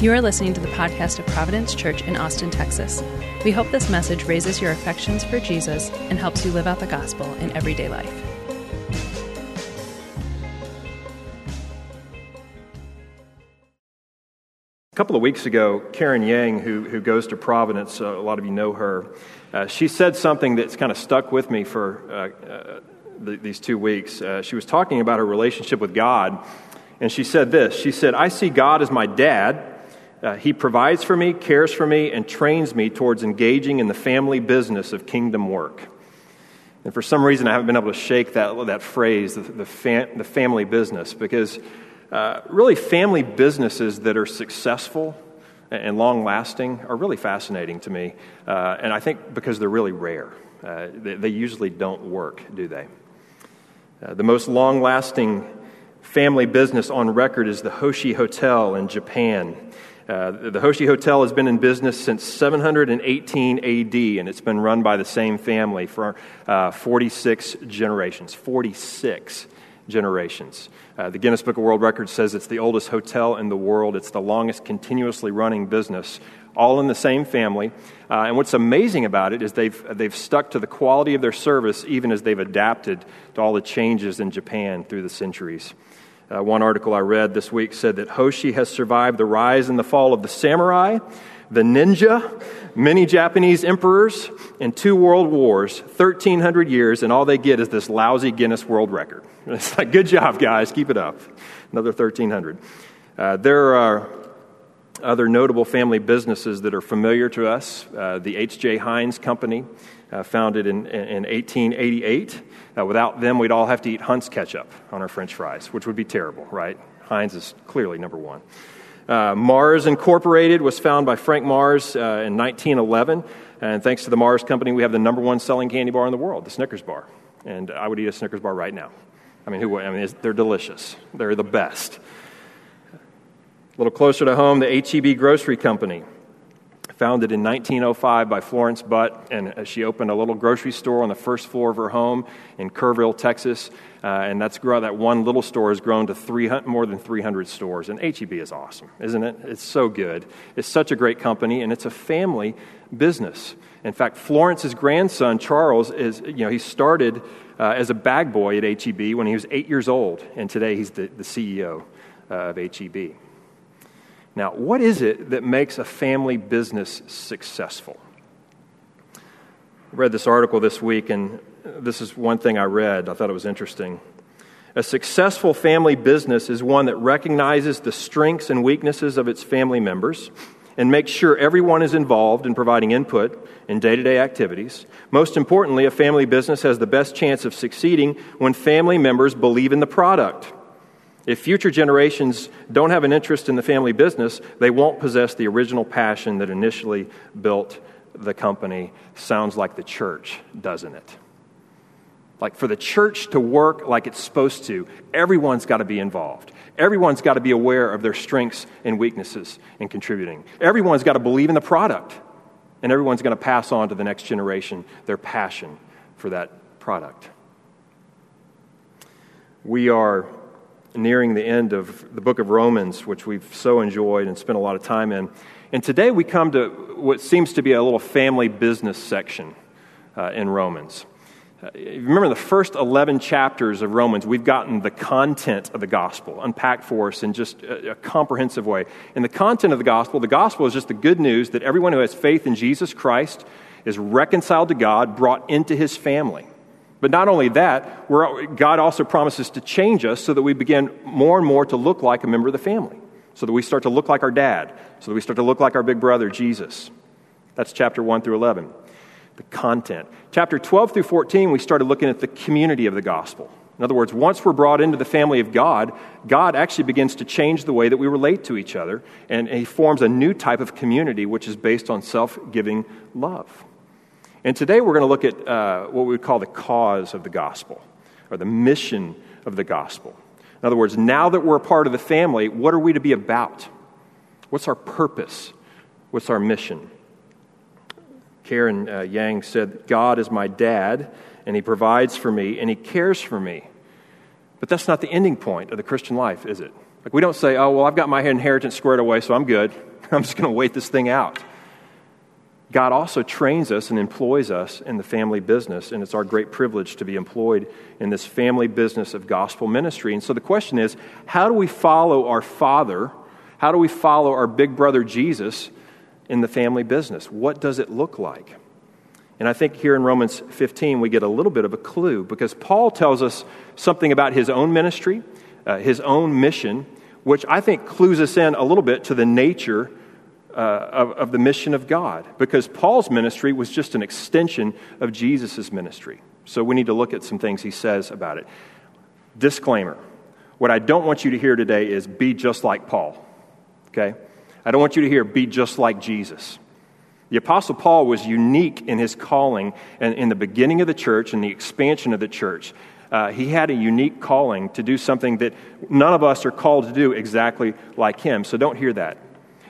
You are listening to the podcast of Providence Church in Austin, Texas. We hope this message raises your affections for Jesus and helps you live out the gospel in everyday life. A couple of weeks ago, Karen Yang, who, who goes to Providence, uh, a lot of you know her, uh, she said something that's kind of stuck with me for uh, uh the, these two weeks. Uh, she was talking about her relationship with God, and she said this She said, I see God as my dad. Uh, he provides for me, cares for me, and trains me towards engaging in the family business of kingdom work. And for some reason, I haven't been able to shake that, that phrase, the, the, fam- the family business, because uh, really, family businesses that are successful and long lasting are really fascinating to me. Uh, and I think because they're really rare. Uh, they, they, usually don't work, do they? Uh, the most long lasting family business on record is the Hoshi Hotel in Japan. Uh, the Hoshi Hotel has been in business since 718 AD, and it's been run by the same family for uh, 46 generations. 46 generations. Uh, the Guinness Book of World Records says it's the oldest hotel in the world. It's the longest continuously running business, all in the same family. Uh, and what's amazing about it is they've, they've stuck to the quality of their service even as they've adapted to all the changes in Japan through the centuries. Uh, one article I read this week said that Hoshi has survived the rise and the fall of the samurai, the ninja, many Japanese emperors, and two world wars, 1,300 years, and all they get is this lousy Guinness World Record. It's like, good job, guys, keep it up. Another 1,300. Uh, there are other notable family businesses that are familiar to us. Uh, the H.J. Heinz Company, uh, founded in, in 1888. Uh, without them, we'd all have to eat Hunt's ketchup on our french fries, which would be terrible, right? Heinz is clearly number one. Uh, Mars Incorporated was founded by Frank Mars uh, in 1911. And thanks to the Mars Company, we have the number one selling candy bar in the world, the Snickers bar. And I would eat a Snickers bar right now. I mean, who, I mean they're delicious, they're the best. A little closer to home, the HEB Grocery Company founded in 1905 by Florence Butt, and she opened a little grocery store on the first floor of her home in Kerrville, Texas. Uh, and that's grown, that one little store has grown to 300, more than 300 stores. And HEB is awesome, isn't it? It's so good. It's such a great company, and it's a family business. In fact, Florence's grandson, Charles, is, you know, he started uh, as a bag boy at HEB when he was eight years old, and today he's the, the CEO uh, of HEB. Now, what is it that makes a family business successful? I read this article this week, and this is one thing I read. I thought it was interesting. A successful family business is one that recognizes the strengths and weaknesses of its family members and makes sure everyone is involved in providing input in day to day activities. Most importantly, a family business has the best chance of succeeding when family members believe in the product if future generations don't have an interest in the family business, they won't possess the original passion that initially built the company. Sounds like the church, doesn't it? Like for the church to work like it's supposed to, everyone's got to be involved. Everyone's got to be aware of their strengths and weaknesses in contributing. Everyone's got to believe in the product. And everyone's going to pass on to the next generation their passion for that product. We are nearing the end of the book of Romans, which we've so enjoyed and spent a lot of time in. And today we come to what seems to be a little family business section uh, in Romans. Uh, remember the first 11 chapters of Romans, we've gotten the content of the gospel unpacked for us in just a, a comprehensive way. In the content of the gospel, the gospel is just the good news that everyone who has faith in Jesus Christ is reconciled to God, brought into his family. But not only that, God also promises to change us so that we begin more and more to look like a member of the family, so that we start to look like our dad, so that we start to look like our big brother, Jesus. That's chapter 1 through 11. The content. Chapter 12 through 14, we started looking at the community of the gospel. In other words, once we're brought into the family of God, God actually begins to change the way that we relate to each other, and He forms a new type of community which is based on self giving love. And today we're going to look at uh, what we would call the cause of the gospel, or the mission of the gospel. In other words, now that we're a part of the family, what are we to be about? What's our purpose? What's our mission? Karen uh, Yang said, God is my dad, and he provides for me, and he cares for me. But that's not the ending point of the Christian life, is it? Like, we don't say, oh, well, I've got my inheritance squared away, so I'm good. I'm just going to wait this thing out. God also trains us and employs us in the family business, and it's our great privilege to be employed in this family business of gospel ministry. And so the question is how do we follow our Father? How do we follow our big brother Jesus in the family business? What does it look like? And I think here in Romans 15, we get a little bit of a clue because Paul tells us something about his own ministry, uh, his own mission, which I think clues us in a little bit to the nature uh, of, of the mission of God. Because Paul's ministry was just an extension of Jesus' ministry. So we need to look at some things he says about it. Disclaimer what I don't want you to hear today is be just like Paul. Okay? I don't want you to hear be just like Jesus. The Apostle Paul was unique in his calling and in the beginning of the church and the expansion of the church. Uh, he had a unique calling to do something that none of us are called to do exactly like him. So don't hear that.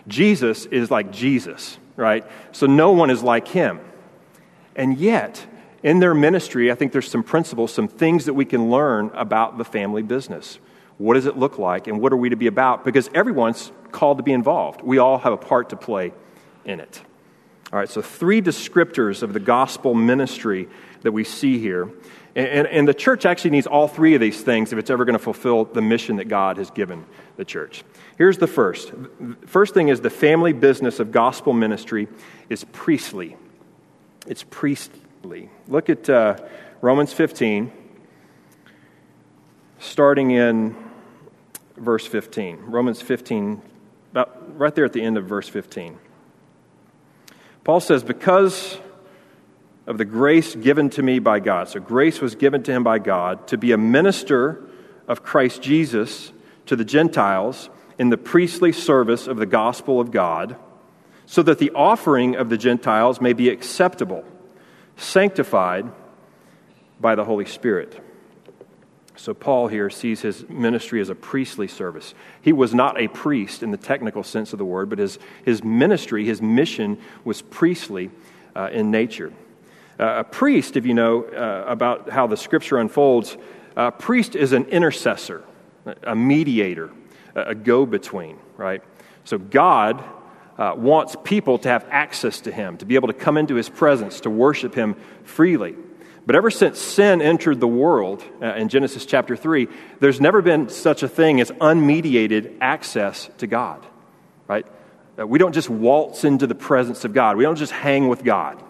Jesus is like Jesus, right? So no one is like him. And yet, in their ministry, I think there's some principles, some things that we can learn about the family business. What does it look like, and what are we to be about? Because everyone's called to be involved. We all have a part to play in it. All right, so three descriptors of the gospel ministry that we see here. And, and, and, the church actually needs all three of these things if it's ever going to fulfill the mission that God has given the church. Here's the first. First thing is the family business of gospel ministry is priestly. It's priestly. Look at uh, Romans 15, starting in verse 15. Romans 15, about right there at the end of verse 15. Paul says, Because of the grace given to me by God. So, grace was given to him by God to be a minister of Christ Jesus to the Gentiles in the priestly service of the gospel of God, so that the offering of the Gentiles may be acceptable, sanctified by the Holy Spirit. So, Paul here sees his ministry as a priestly service. He was not a priest in the technical sense of the word, but his, his ministry, his mission was priestly uh, in nature. Uh, a priest, if you know uh, about how the scripture unfolds, a priest is an intercessor, a mediator, a go between, right? So, God uh, wants people to have access to him, to be able to come into his presence, to worship him freely. But ever since sin entered the world uh, in Genesis chapter 3, there's never been such a thing as unmediated access to God, right? Uh, we don't just waltz into the presence of God, we don't just hang with God.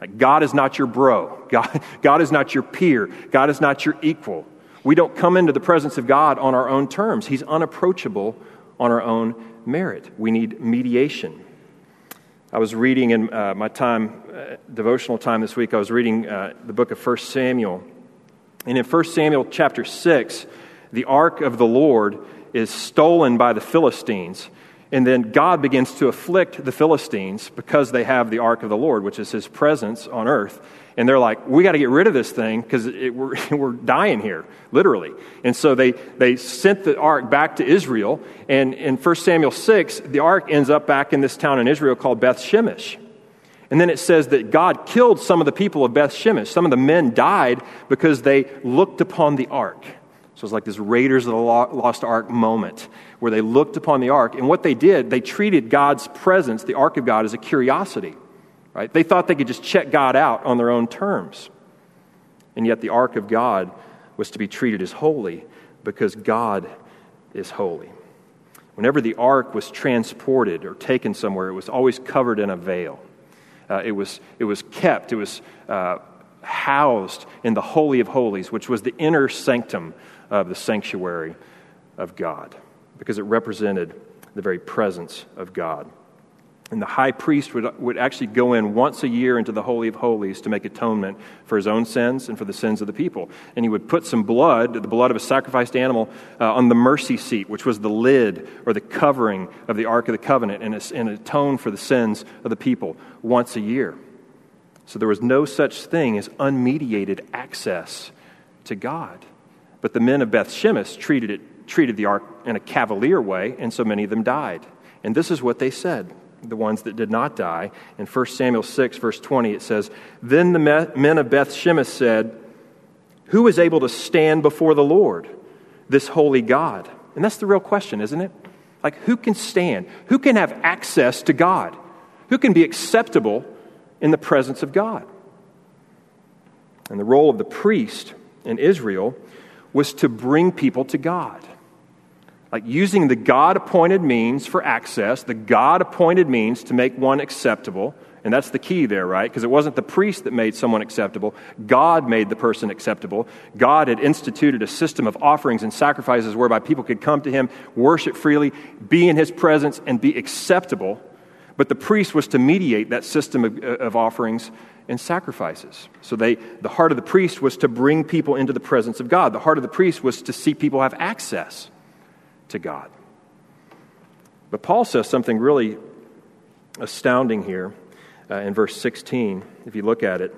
Like, God is not your bro, God, God is not your peer, God is not your equal. We don't come into the presence of God on our own terms, He's unapproachable on our own merit. We need mediation. I was reading in uh, my time, uh, devotional time this week, I was reading uh, the book of 1 Samuel. And in 1 Samuel chapter 6, the ark of the Lord is stolen by the Philistines. And then God begins to afflict the Philistines because they have the ark of the Lord, which is his presence on earth and they're like, we got to get rid of this thing because we're, we're dying here, literally. And so they, they sent the ark back to Israel. And in 1 Samuel 6, the ark ends up back in this town in Israel called Beth Shemesh. And then it says that God killed some of the people of Beth Shemesh. Some of the men died because they looked upon the ark. So it's like this Raiders of the Lost Ark moment where they looked upon the ark. And what they did, they treated God's presence, the ark of God, as a curiosity. Right? They thought they could just check God out on their own terms. And yet the ark of God was to be treated as holy because God is holy. Whenever the ark was transported or taken somewhere, it was always covered in a veil. Uh, it, was, it was kept, it was uh, housed in the Holy of Holies, which was the inner sanctum of the sanctuary of God, because it represented the very presence of God. And the high priest would, would actually go in once a year into the Holy of Holies to make atonement for his own sins and for the sins of the people. And he would put some blood, the blood of a sacrificed animal, uh, on the mercy seat, which was the lid or the covering of the Ark of the Covenant, and, and atone for the sins of the people once a year. So there was no such thing as unmediated access to God. But the men of Beth Shemesh treated, it, treated the ark in a cavalier way, and so many of them died. And this is what they said the ones that did not die. In 1 Samuel 6, verse 20, it says, Then the men of Beth Shemesh said, Who is able to stand before the Lord, this holy God? And that's the real question, isn't it? Like, who can stand? Who can have access to God? Who can be acceptable in the presence of God? And the role of the priest in Israel was to bring people to God. Like using the God appointed means for access, the God appointed means to make one acceptable. And that's the key there, right? Because it wasn't the priest that made someone acceptable. God made the person acceptable. God had instituted a system of offerings and sacrifices whereby people could come to him, worship freely, be in his presence, and be acceptable. But the priest was to mediate that system of, uh, of offerings and sacrifices. So they, the heart of the priest was to bring people into the presence of God. The heart of the priest was to see people have access to God. But Paul says something really astounding here uh, in verse 16, if you look at it.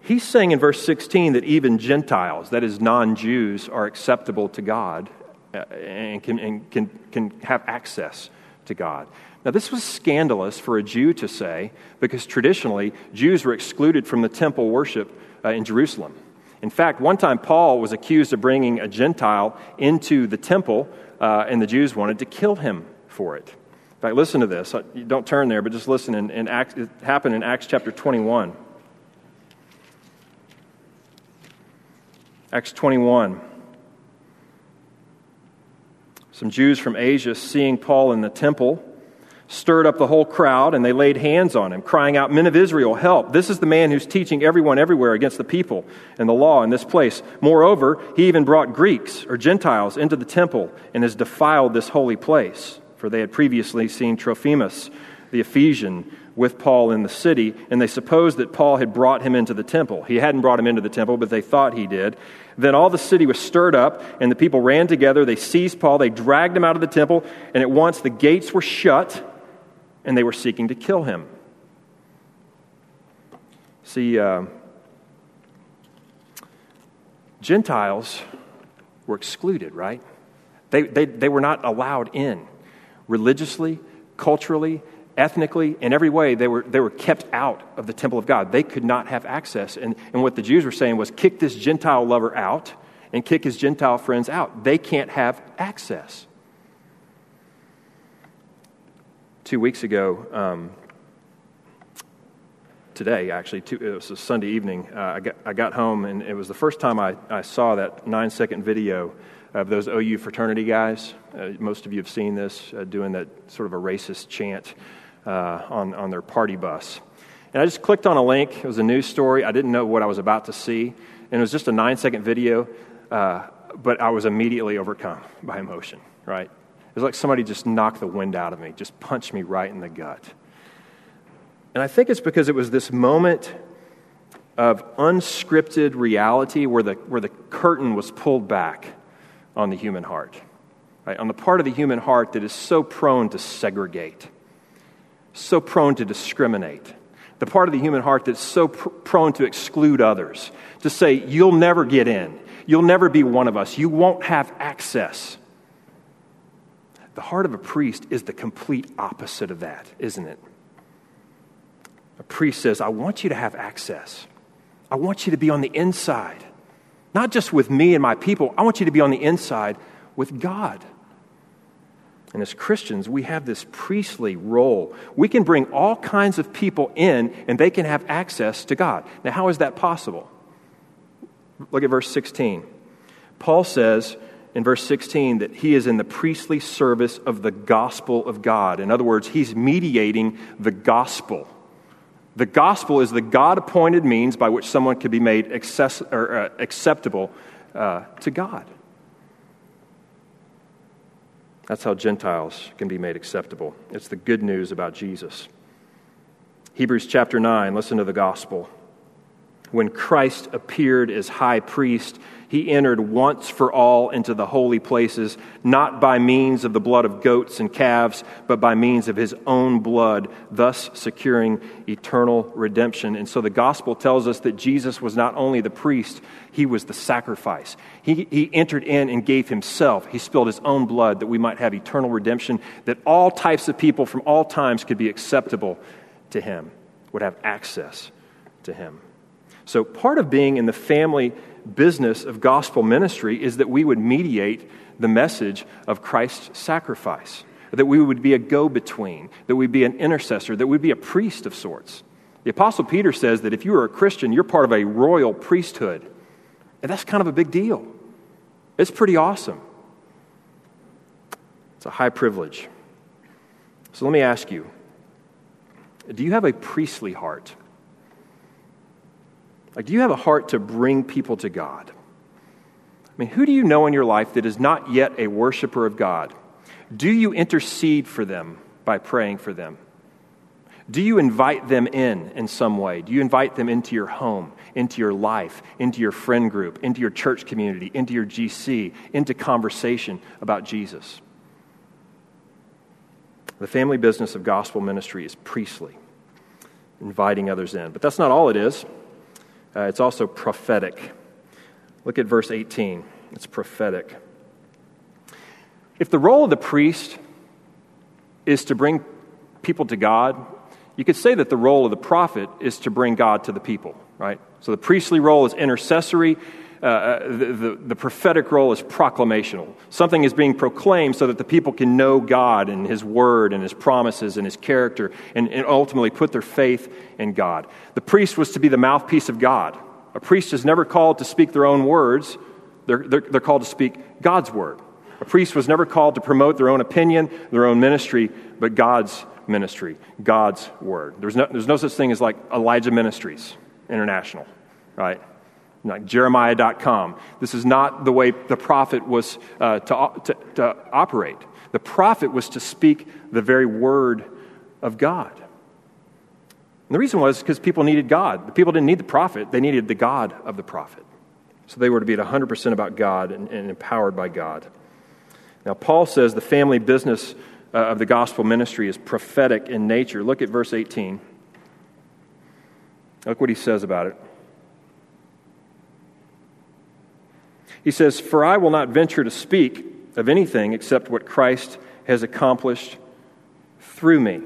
He's saying in verse 16 that even Gentiles, that is, non Jews, are acceptable to God uh, and, can, and can, can have access to God. Now, this was scandalous for a Jew to say because traditionally Jews were excluded from the temple worship uh, in Jerusalem. In fact, one time Paul was accused of bringing a Gentile into the temple, uh, and the Jews wanted to kill him for it. In fact, listen to this. Uh, don't turn there, but just listen. In, in Acts, it happened in Acts chapter 21. Acts 21. Some Jews from Asia, seeing Paul in the temple, stirred up the whole crowd, and they laid hands on him, crying out, Men of Israel, help! This is the man who's teaching everyone everywhere against the people and the law in this place. Moreover, he even brought Greeks or Gentiles into the temple and has defiled this holy place. For they had previously seen Trophimus, the Ephesian, with Paul in the city, and they supposed that Paul had brought him into the temple. He hadn't brought him into the temple, but they thought he did. Then all the city was stirred up, and the people ran together. They seized Paul, they dragged him out of the temple, and at once the gates were shut and they were seeking to kill him. See, uh, Gentiles were excluded, right? They, they, they were not allowed in. Religiously, culturally, ethnically, in every way, they were, they were kept out of the temple of God. They could not have access. And, and what the Jews were saying was kick this Gentile lover out and kick his Gentile friends out. They can't have access. Two weeks ago, um, today actually, two, it was a Sunday evening, uh, I, got, I got home and it was the first time I, I saw that nine second video of those OU fraternity guys. Uh, most of you have seen this, uh, doing that sort of a racist chant uh, on, on their party bus. And I just clicked on a link. It was a news story. I didn't know what I was about to see. And it was just a nine second video, uh, but I was immediately overcome by emotion, right? Was like somebody just knocked the wind out of me, just punched me right in the gut. And I think it's because it was this moment of unscripted reality where the, where the curtain was pulled back on the human heart, right? on the part of the human heart that is so prone to segregate, so prone to discriminate, the part of the human heart that's so pr- prone to exclude others, to say, You'll never get in, you'll never be one of us, you won't have access. The heart of a priest is the complete opposite of that, isn't it? A priest says, I want you to have access. I want you to be on the inside. Not just with me and my people, I want you to be on the inside with God. And as Christians, we have this priestly role. We can bring all kinds of people in and they can have access to God. Now, how is that possible? Look at verse 16. Paul says, in verse 16 that he is in the priestly service of the gospel of God. In other words, he's mediating the gospel. The gospel is the God appointed means by which someone can be made access, or, uh, acceptable uh, to God. That's how Gentiles can be made acceptable. It's the good news about Jesus. Hebrews chapter 9, listen to the gospel. When Christ appeared as high priest, he entered once for all into the holy places, not by means of the blood of goats and calves, but by means of his own blood, thus securing eternal redemption. And so the gospel tells us that Jesus was not only the priest, he was the sacrifice. He, he entered in and gave himself. He spilled his own blood that we might have eternal redemption, that all types of people from all times could be acceptable to him, would have access to him. So, part of being in the family business of gospel ministry is that we would mediate the message of Christ's sacrifice, that we would be a go between, that we'd be an intercessor, that we'd be a priest of sorts. The Apostle Peter says that if you are a Christian, you're part of a royal priesthood. And that's kind of a big deal. It's pretty awesome. It's a high privilege. So let me ask you do you have a priestly heart? Like, do you have a heart to bring people to God? I mean, who do you know in your life that is not yet a worshiper of God? Do you intercede for them by praying for them? Do you invite them in in some way? Do you invite them into your home, into your life, into your friend group, into your church community, into your GC, into conversation about Jesus? The family business of gospel ministry is priestly, inviting others in. But that's not all it is, uh, it's also prophetic. Look at verse 18. It's prophetic. If the role of the priest is to bring people to God, you could say that the role of the prophet is to bring God to the people, right? So the priestly role is intercessory, uh, uh, the, the, the, prophetic role is proclamational. Something is being proclaimed so that the people can know God and His Word and His promises and His character and, and ultimately put their faith in God. The priest was to be the mouthpiece of God. A priest is never called to speak their own words, they're, they're, they're called to speak God's Word. A priest was never called to promote their own opinion, their own ministry, but God's ministry, God's Word. There's no, there's no such thing as like Elijah Ministries International, right? Like Jeremiah.com. This is not the way the prophet was uh, to, to, to operate. The prophet was to speak the very word of God. And the reason was because people needed God. The people didn't need the prophet, they needed the God of the prophet. So they were to be at 100% about God and, and empowered by God. Now, Paul says the family business uh, of the gospel ministry is prophetic in nature. Look at verse 18. Look what he says about it. He says, For I will not venture to speak of anything except what Christ has accomplished through me.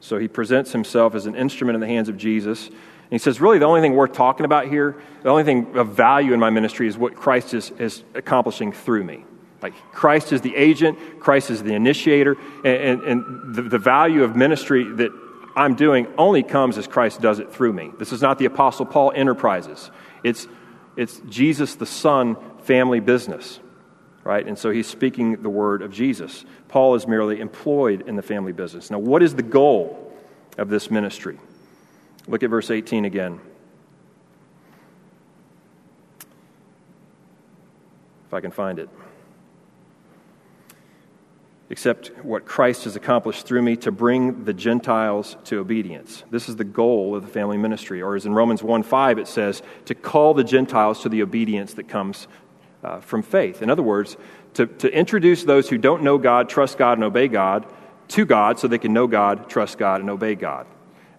So he presents himself as an instrument in the hands of Jesus. And he says, Really, the only thing worth talking about here, the only thing of value in my ministry is what Christ is, is accomplishing through me. Like Christ is the agent, Christ is the initiator, and, and, and the, the value of ministry that I'm doing only comes as Christ does it through me. This is not the Apostle Paul enterprises. It's, it's Jesus the Son family business, right? And so he's speaking the word of Jesus. Paul is merely employed in the family business. Now, what is the goal of this ministry? Look at verse 18 again. If I can find it. Except what Christ has accomplished through me to bring the Gentiles to obedience. This is the goal of the family ministry. Or as in Romans 1 5, it says, to call the Gentiles to the obedience that comes uh, from faith. In other words, to, to introduce those who don't know God, trust God, and obey God to God so they can know God, trust God, and obey God.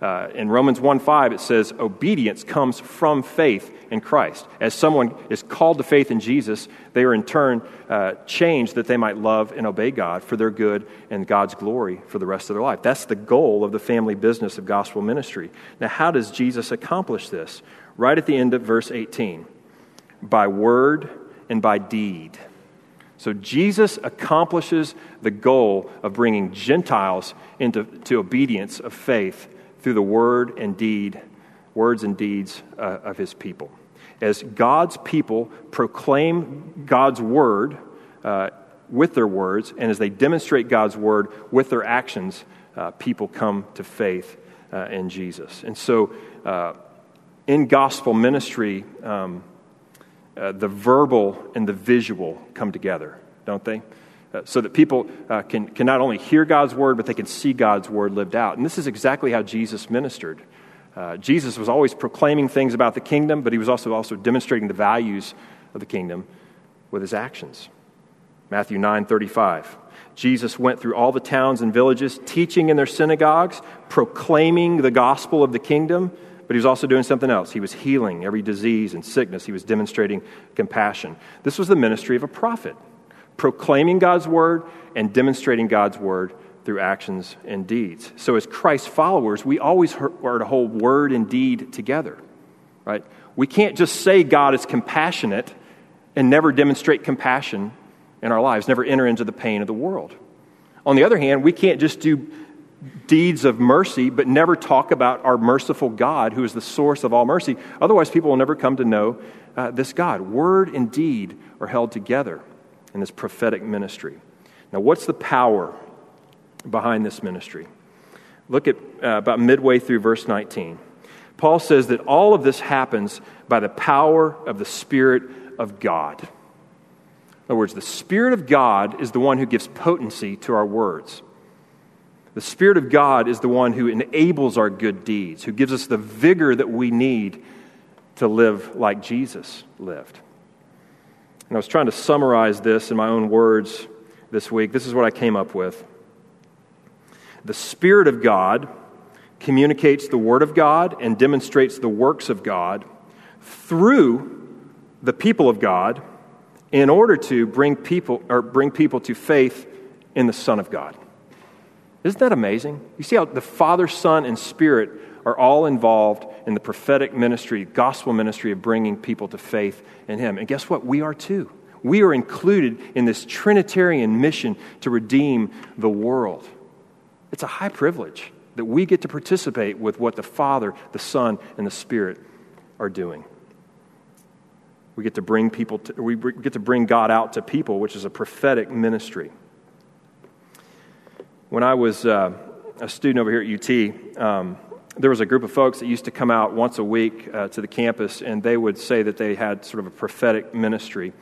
Uh, in Romans 1 5, it says, obedience comes from faith in Christ. As someone is called to faith in Jesus, they are in turn uh, changed that they might love and obey God for their good and God's glory for the rest of their life. That's the goal of the family business of gospel ministry. Now, how does Jesus accomplish this? Right at the end of verse 18 by word and by deed. So Jesus accomplishes the goal of bringing Gentiles into to obedience of faith through the word and deed, words and deeds uh, of his people. As God's people proclaim God's word uh, with their words, and as they demonstrate God's word with their actions, uh, people come to faith uh, in Jesus. And so, uh, in gospel ministry, um, uh, the verbal and the visual come together, don't they? Uh, so that people uh, can, can not only hear God's word, but they can see God's word lived out. And this is exactly how Jesus ministered. Uh, Jesus was always proclaiming things about the kingdom, but he was also, also demonstrating the values of the kingdom with his actions. Matthew 9 35. Jesus went through all the towns and villages, teaching in their synagogues, proclaiming the gospel of the kingdom but he was also doing something else. He was healing every disease and sickness, he was demonstrating compassion. This was the ministry of a prophet, proclaiming God's word and demonstrating God's word through actions and deeds. So, as Christ's followers, we always are to hold word and deed together, right? We can't just say God is compassionate and never demonstrate compassion in our lives, never enter into the pain of the world. On the other hand, we can't just do deeds of mercy, but never talk about our merciful God, who is the source of all mercy. Otherwise, people will never come to know uh, this God. Word and deed are held together in this prophetic ministry. Now, what's the power behind this ministry? Look at uh, about midway through verse 19. Paul says that all of this happens by the power of the Spirit of God. In other words, the Spirit of God is the one who gives potency to our words. The Spirit of God is the one who enables our good deeds, who gives us the vigor that we need to live like Jesus lived. And I was trying to summarize this in my own words this week. This is what I came up with. The Spirit of God communicates the Word of God and demonstrates the works of God through the people of God in order to bring people or bring people to faith in the Son of God. Isn't that amazing? You see how the Father, Son, and Spirit are all involved in the prophetic ministry, gospel ministry of bringing people to faith in Him. And guess what? We are too. We are included in this Trinitarian mission to redeem the world. It's a high privilege that we get to participate with what the Father, the Son, and the Spirit are doing. We get to bring people to, we get to bring God out to people, which is a prophetic ministry. When I was uh, a student over here at UT, um, there was a group of folks that used to come out once a week uh, to the campus, and they would say that they had sort of a prophetic ministry.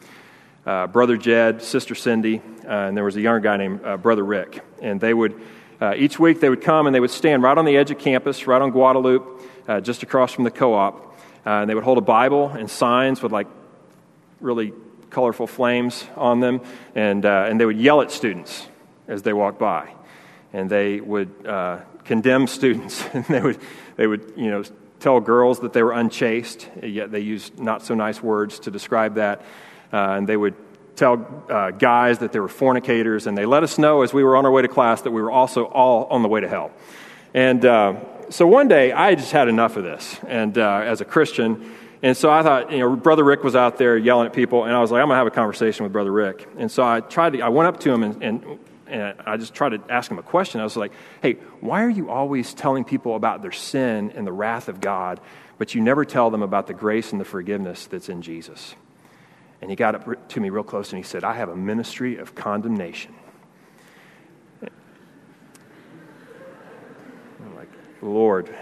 Uh, Brother Jed, Sister Cindy, uh, and there was a younger guy named uh, Brother Rick. And they would, uh, each week, they would come and they would stand right on the edge of campus, right on Guadalupe, uh, just across from the co op. and they would hold a Bible and signs with like really colorful flames on them, and, and they would yell at students as they walked by. And they would condemn students. and they would, they would, you know, tell girls that they were unchaste, yet they used not so nice words to describe that. Uh, and they would tell uh, guys that they were fornicators, and they let us know as we were on our way to class that we were also all on the way to hell. And uh, so one day, I just had enough of this, and uh, as a Christian, and so I thought, you know, Brother Rick was out there yelling at people, and I was like, I'm gonna have a conversation with Brother Rick. And so I tried to, I went up to him and, and and I just tried to ask him a question. I was like, hey, why are you always telling people about their sin and the wrath of God, but you never tell them about the grace and the forgiveness that's in Jesus? And he got up to me real close and he said, I have a ministry of condemnation. I'm like, Lord.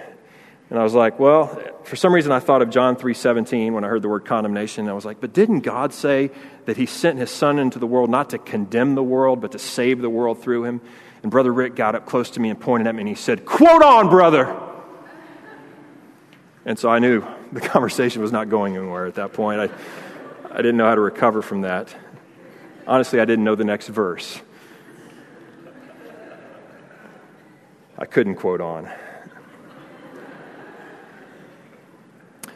And I was like, well, for some reason I thought of John 3:17 when I heard the word condemnation. I was like, but didn't God say that he sent his son into the world not to condemn the world, but to save the world through him? And brother Rick got up close to me and pointed at me and he said, "Quote on, brother." And so I knew the conversation was not going anywhere at that point. I I didn't know how to recover from that. Honestly, I didn't know the next verse. I couldn't quote on.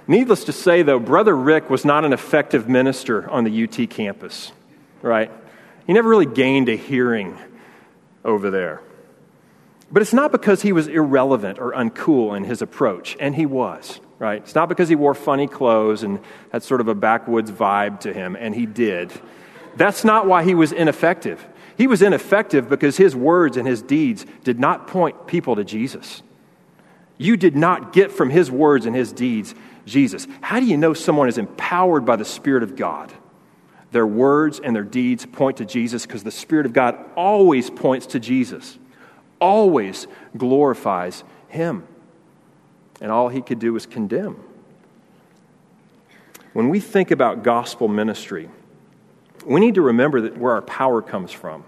Needless to say, though, Brother Rick was not an effective minister on the UT campus, right? He never really gained a hearing over there. But it's not because he was irrelevant or uncool in his approach, and he was, right? It's not because he wore funny clothes and had sort of a backwoods vibe to him, and he did. That's not why he was ineffective. He was ineffective because his words and his deeds did not point people to Jesus. You did not get from his words and his deeds Jesus. How do you know someone is empowered by the Spirit of God? Their words and their deeds point to Jesus because the Spirit of God always points to Jesus, always glorifies Him. And all He could do was condemn. When we think about gospel ministry, we need to remember that where our power comes from.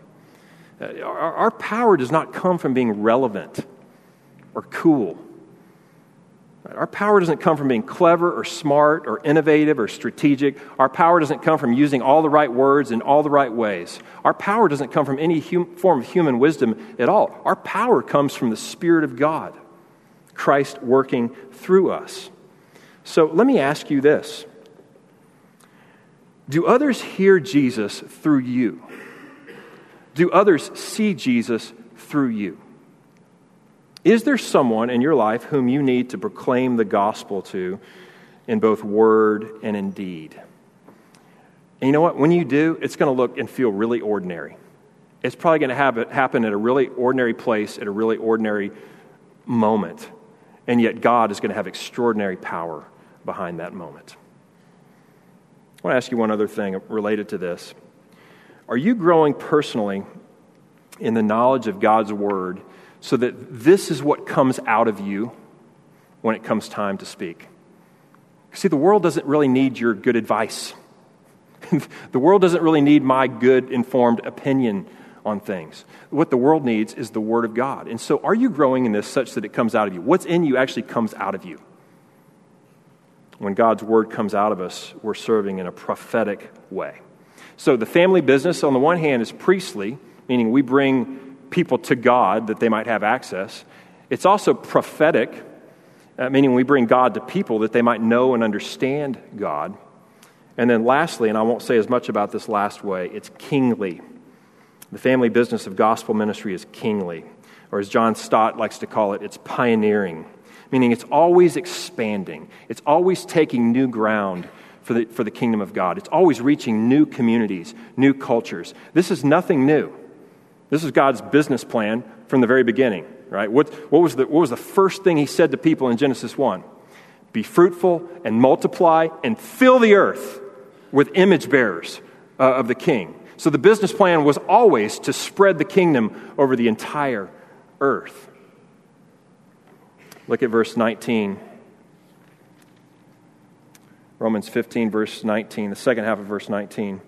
Uh, our power does not come from being relevant or cool our power doesn't come from being clever or smart or innovative or strategic. Our power doesn't come from using all the right words in all the right ways. Our power doesn't come from any hum- form of human wisdom at all. Our power comes from the Spirit of God, Christ working through us. So let me ask you this Do others hear Jesus through you? Do others see Jesus through you? Is there someone in your life whom you need to proclaim the gospel to in both word and in deed. And you know what? When you do, it's going to look and feel really ordinary. It's probably going to it happen at a really ordinary place, at a really ordinary moment. And yet, God is going to have extraordinary power behind that moment. I want to ask you one other thing related to this. Are you growing personally in the knowledge of God's Word so that this is what comes out of you when it comes time to speak? See, the world doesn't really need your good advice. the world doesn't really need my good, informed opinion on things. What the world needs is the Word of God. And so, are you growing in this such that it comes out of you? What's in you actually comes out of you. When God's Word comes out of us, we're serving in a prophetic way. So, the family business, on the one hand, is priestly, meaning we bring people to God that they might have access. It's also prophetic, uh, meaning we bring God to people that they might know and understand God. And then, lastly, and I won't say as much about this last way, it's kingly. The family business of gospel ministry is kingly, or as John Stott likes to call it, it's pioneering, meaning it's always expanding, it's always taking new ground for the, for the kingdom of God, it's always reaching new communities, new cultures. This is nothing new. This is God's business plan from the very beginning, right? What, what, was the, what was the first thing he said to people in Genesis 1? Be fruitful and multiply and fill the earth with image bearers uh, of the king. So the business plan was always to spread the kingdom over the entire earth. Look at verse 19. Romans 15, verse 19, the second half of verse 19.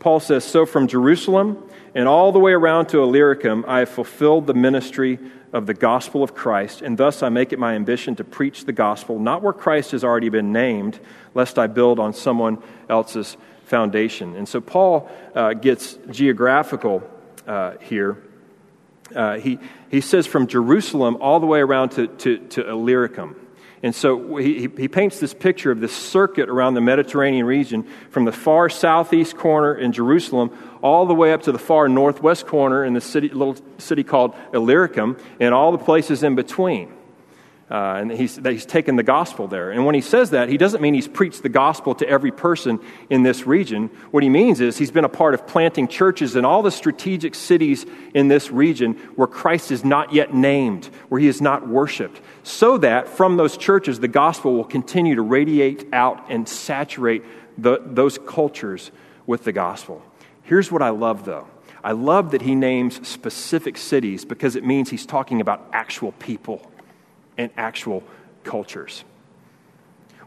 Paul says, So from Jerusalem and all the way around to Illyricum, I have fulfilled the ministry of the gospel of Christ, and thus I make it my ambition to preach the gospel, not where Christ has already been named, lest I build on someone else's foundation. And so Paul uh, gets geographical uh, here. Uh, he, he says from Jerusalem all the way around to, to, to Illyricum. And so he, he paints this picture of this circuit around the Mediterranean region from the far southeast corner in Jerusalem all the way up to the far northwest corner in the city, little city called Illyricum and all the places in between. Uh, and he's, he's taken the gospel there. And when he says that, he doesn't mean he's preached the gospel to every person in this region. What he means is he's been a part of planting churches in all the strategic cities in this region where Christ is not yet named, where he is not worshiped, so that from those churches the gospel will continue to radiate out and saturate the, those cultures with the gospel. Here's what I love, though. I love that he names specific cities because it means he's talking about actual people and actual cultures.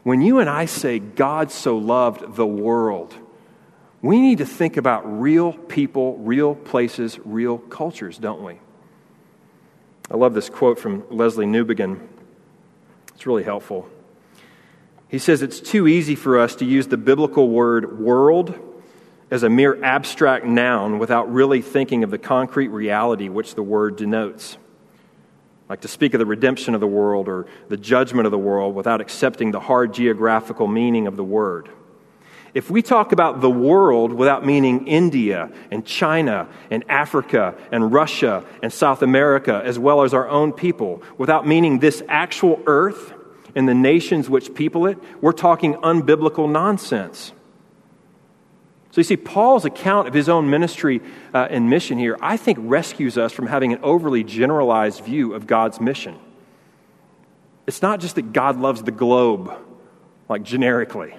When you and I say God so loved the world, we need to think about real people, real places, real cultures, don't we? I love this quote from Lesslie Newbigin. It's really helpful. He says it's too easy for us to use the biblical word world as a mere abstract noun without really thinking of the concrete reality which the word denotes like to speak of the redemption of the world or the judgment of the world without accepting the hard geographical meaning of the word. If we talk about the world without meaning India and China and Africa and Russia and South America, as well as our own people, without meaning this actual earth and the nations which people it, we're talking unbiblical nonsense. So you see, Paul's account of his own ministry uh, and mission here, I think, rescues us from having an overly generalized view of God's mission. It's not just that God loves the globe, like generically,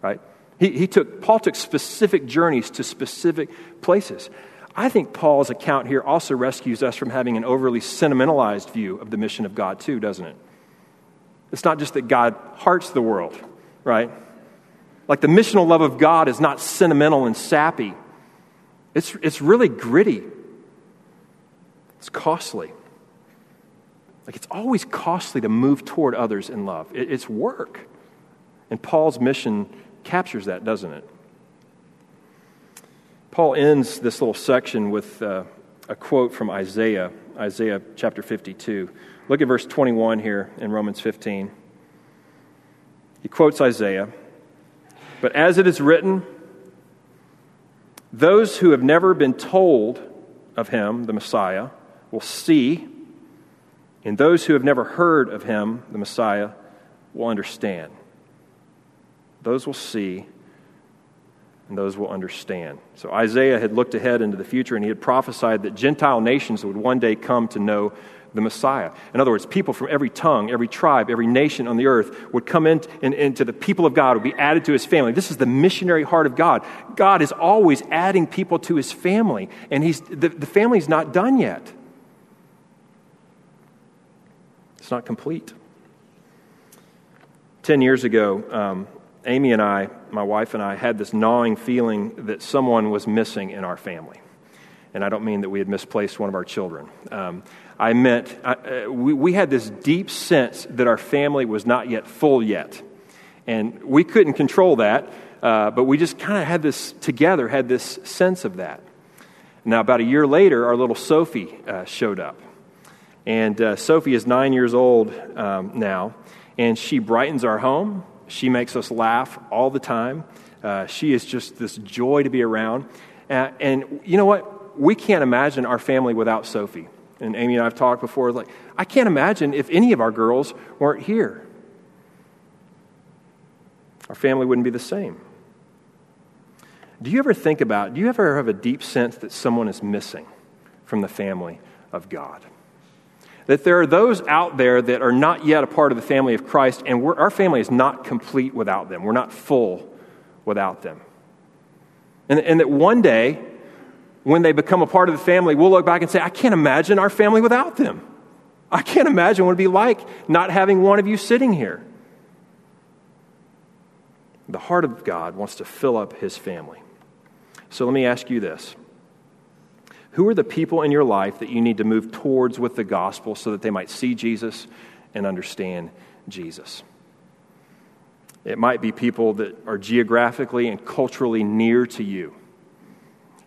right? He, he took, Paul took specific journeys to specific places. I think Paul's account here also rescues us from having an overly sentimentalized view of the mission of God, too, doesn't it? It's not just that God hearts the world, right? Like the missional love of God is not sentimental and sappy, it's, it's really gritty, it's costly. Like it's always costly to move toward others in love, it, it's work. And Paul's mission captures that, doesn't it? Paul ends this little section with uh, a quote from Isaiah, Isaiah chapter 52. Look at verse 21 here in Romans 15. He quotes Isaiah. But as it is written, those who have never been told of him, the Messiah, will see, and those who have never heard of him, the Messiah, will understand. Those will see, and those will understand. So Isaiah had looked ahead into the future and he had prophesied that Gentile nations would one day come to know the Messiah. In other words, people from every tongue, every tribe, every nation on the earth would come in, in, into the people of God, would be added to his family. This is the missionary heart of God. God is always adding people to his family, and he's, the, the family's not done yet. It's not complete. Ten years ago, um, Amy and I, my wife and I, had this gnawing feeling that someone was missing in our family. And I don't mean that we had misplaced one of our children. Um, I meant uh, we, we had this deep sense that our family was not yet full yet. And we couldn't control that, uh, but we just kind of had this together, had this sense of that. Now, about a year later, our little Sophie uh, showed up. And uh, Sophie is nine years old um, now, and she brightens our home. She makes us laugh all the time. Uh, she is just this joy to be around. Uh, and you know what? We can't imagine our family without Sophie and Amy and I have talked before, like, I can't imagine if any of our girls weren't here. Our family wouldn't be the same. Do you ever think about, do you ever have a deep sense that someone is missing from the family of God? That there are those out there that are not yet a part of the family of Christ, and our family is not complete without them. We're not full without them. And, and that one day, when they become a part of the family, we'll look back and say, I can't imagine our family without them. I can't imagine what it'd be like not having one of you sitting here. The heart of God wants to fill up his family. So let me ask you this Who are the people in your life that you need to move towards with the gospel so that they might see Jesus and understand Jesus? It might be people that are geographically and culturally near to you.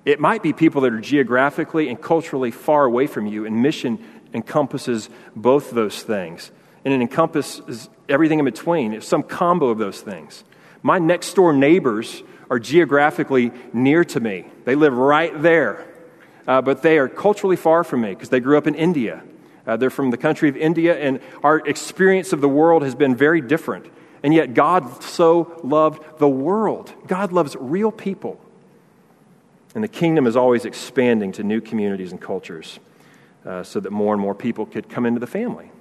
It might be people that are geographically and culturally far away from you, and mission encompasses both those things. And it encompasses everything in between. It's some combo of those things. My next door neighbors are geographically near to me, they live right there. Uh, but they are culturally far from me because they grew up in India. Uh, they're from the country of India, and our experience of the world has been very different. And yet, God so loved the world. God loves real people. And the kingdom is always expanding to new communities and cultures uh, so that more and more people could come into the family.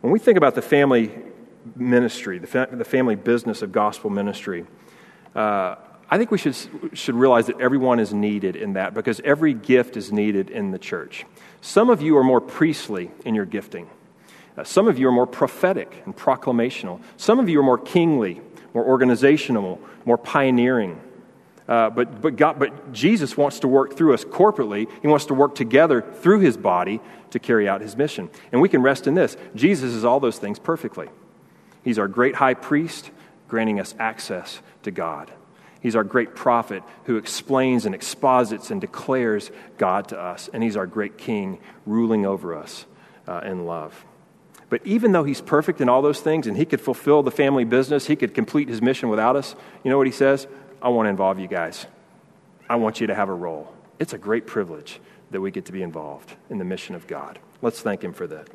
When we think about the family ministry, the, fa- the family business of gospel ministry, uh, I think we should, should realize that everyone is needed in that because every gift is needed in the church. Some of you are more priestly in your gifting. Uh, some of you are more prophetic and proclamational. Some of you are more kingly, more organizational, more pioneering. Uh, but, but, God, but Jesus wants to work through us corporately. He wants to work together through his body to carry out his mission. And we can rest in this Jesus is all those things perfectly. He's our great high priest, granting us access to God. He's our great prophet who explains and exposits and declares God to us. And he's our great king, ruling over us uh, in love. But even though he's perfect in all those things and he could fulfill the family business, he could complete his mission without us, you know what he says? I want to involve you guys. I want you to have a role. It's a great privilege that we get to be involved in the mission of God. Let's thank Him for that.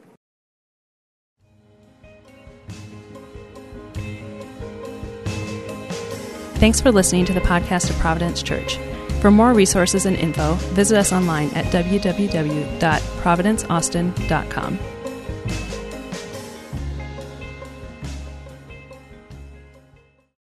Thanks for listening to the podcast of Providence Church. For more resources and info, visit us online at www.providenceaustin.com.